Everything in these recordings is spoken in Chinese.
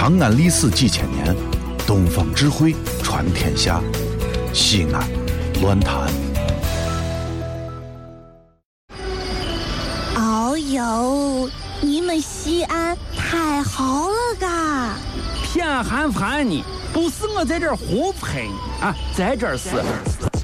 长安历史几千年，东方智慧传天下。西安，乱谈。哦呦，你们西安太好了嘎！偏寒寒你，不是我在这儿胡喷你啊，在这儿是，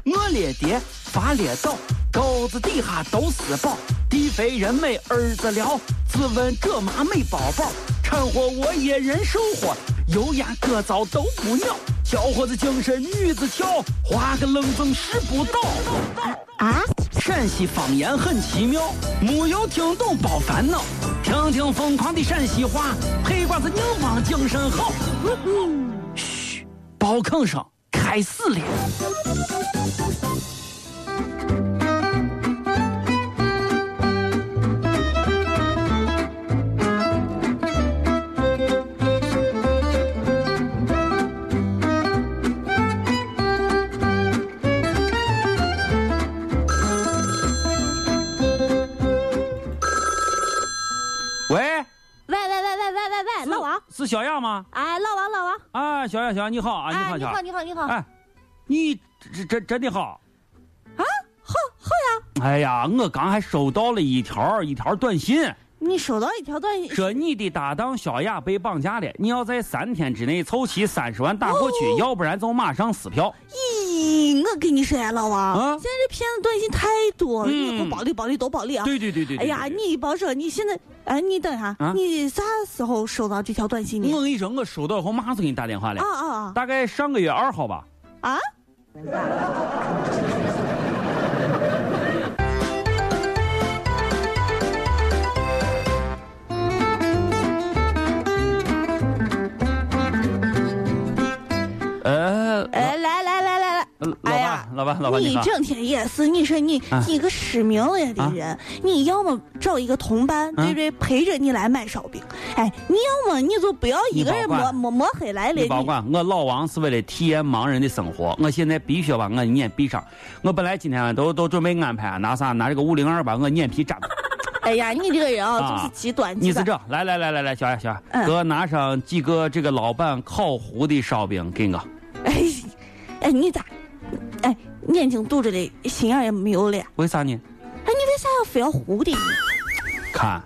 我列爹发列倒，沟子底下都是宝，地肥人美儿子了，自问这妈没宝宝，掺和我也人生活，油盐各糟都不尿，小伙子精神女子俏，画个冷风使不倒。啊，陕西方言很奇妙，没有听懂别烦恼，听听疯狂的陕西话，黑瓜子硬邦精神好。嘘，包坑声开始了。是小雅吗？哎，老王老王，啊，小雅小雅你好啊，你哎，好你好。你好你好，哎，你真真真的好。啊，好好呀，哎呀，我刚还收到了一条一条短信，你收到一条短信，说你的搭档小雅被绑架了，你要在三天之内凑齐三十万打过去，哦要不然就马上撕票。咦，我跟你说呀，老王，啊现在这骗子短信太多了，嗯你给我暴力暴力都暴力啊！对对对对对哎呀，对你别说，你现在，哎，你等一下，啊你啥时候收到这条短信的？我跟你说，我收到以后马上给你打电话了啊，啊啊大概上个月二号吧。啊！老板，老板。你整天也是，你说你啊你个失明了的人，你要么找一个同伴，啊对不对？陪着你来买烧饼。哎，你要么你就不要一个人摸摸摸黑来了。你别管，我老王是为了体验盲人的生活，我现在必须要把我的眼闭上。我本来今天都都准备安排拿啥拿这个五零二把我眼皮扎。哎呀，你这个人啊，啊就是极端。你是这，来来来来来，小雅小雅，嗯给我拿上几个这个老板烤糊的烧饼给我。哎，哎，你咋？哎，眼睛堵着的，心眼也没有了。为啥呢？哎，你为啥要非要糊的？看，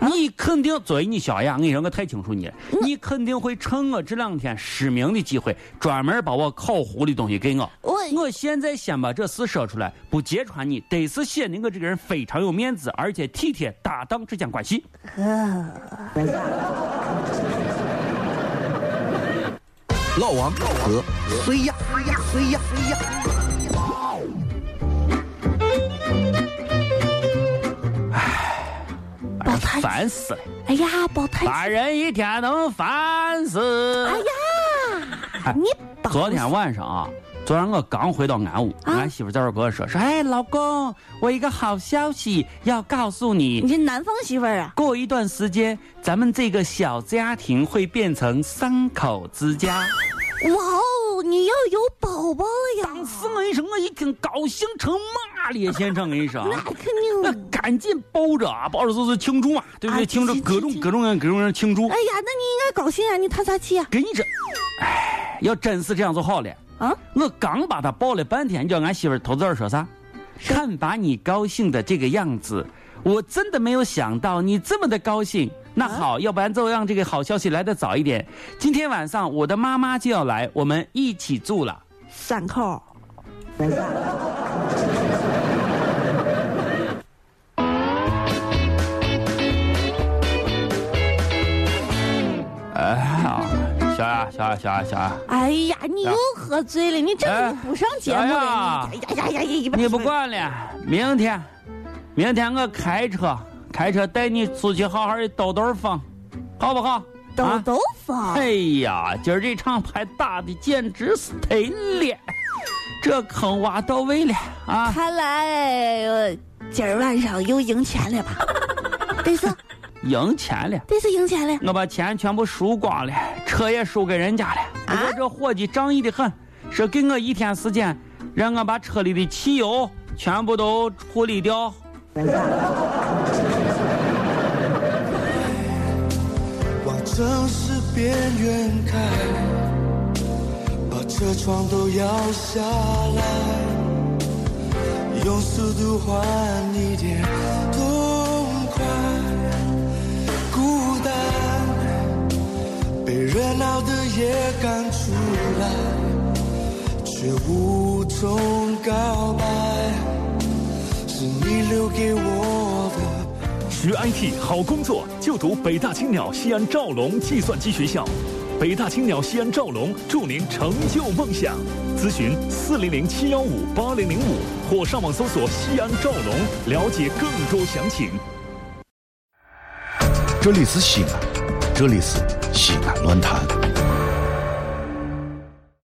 你肯定作为你小雅，我跟你说，我太清楚你了，你肯定会趁我这两天失明的机会，专门把我烤糊的东西给我。我我现在先把这事说出来，不揭穿你，得是显得我这个人非常有面子，而且体贴搭档之间关系。老王和谁呀？谁呀？谁呀？谁呀？太，烦死了，哎呀，抱太，把人一天能烦死。哎呀，你昨天晚上啊，昨天我刚回到俺屋，啊俺媳妇在这儿跟我说说，哎，老公，我一个好消息要告诉你你。这南方媳妇儿啊？过一段时间，咱们这个小家庭会变成三口之家。哇哦，你要有宝宝了呀！当时我跟你说，我一听高兴成马了，先生我跟你说啊，那肯我定。赶紧抱着啊，抱着就是庆祝嘛，对不对？啊庆祝各种各种人各种人庆祝。哎呀，那你应该高兴啊！你叹啥气啊？跟你这，哎，要真是这样就好了。啊？我刚把他抱了半天，你知道俺媳妇儿头子儿说啥？看把你高兴的这个样子，我真的没有想到你这么的高兴。那好，要不然就让这个好消息来的早一点。今天晚上我的妈妈就要来，我们一起住了。三口。小雅，小雅，小雅，小雅，哎呀，你又喝醉了，你真的不上节目了，你哎呀呀呀呀！你不管了，明天，明天我开车，开车带你出去好好的兜兜风，好不好？兜啊兜风。哎呀，今儿这场牌打的简直是忒了，这坑挖到位了啊！看来呃今儿晚上又赢钱了吧？得是，赢钱了，这是赢钱了。我把钱全部输光了，车也输给人家了。不过这伙计仗义的很，说给我一天时间，让我把车里的汽油全部都处理掉。往城市边缘开，把车窗都摇下来，用速度换一点热闹的夜赶出来，却无从告白，是你留给我的。学 IT 好工作，就读北大青鸟西安兆龙计算机学校。北大青鸟西安兆龙祝您成就梦想。咨询四零零七幺五八零零五或上网搜索西安兆龙，了解更多详情。这里是西安，这里是西安论坛。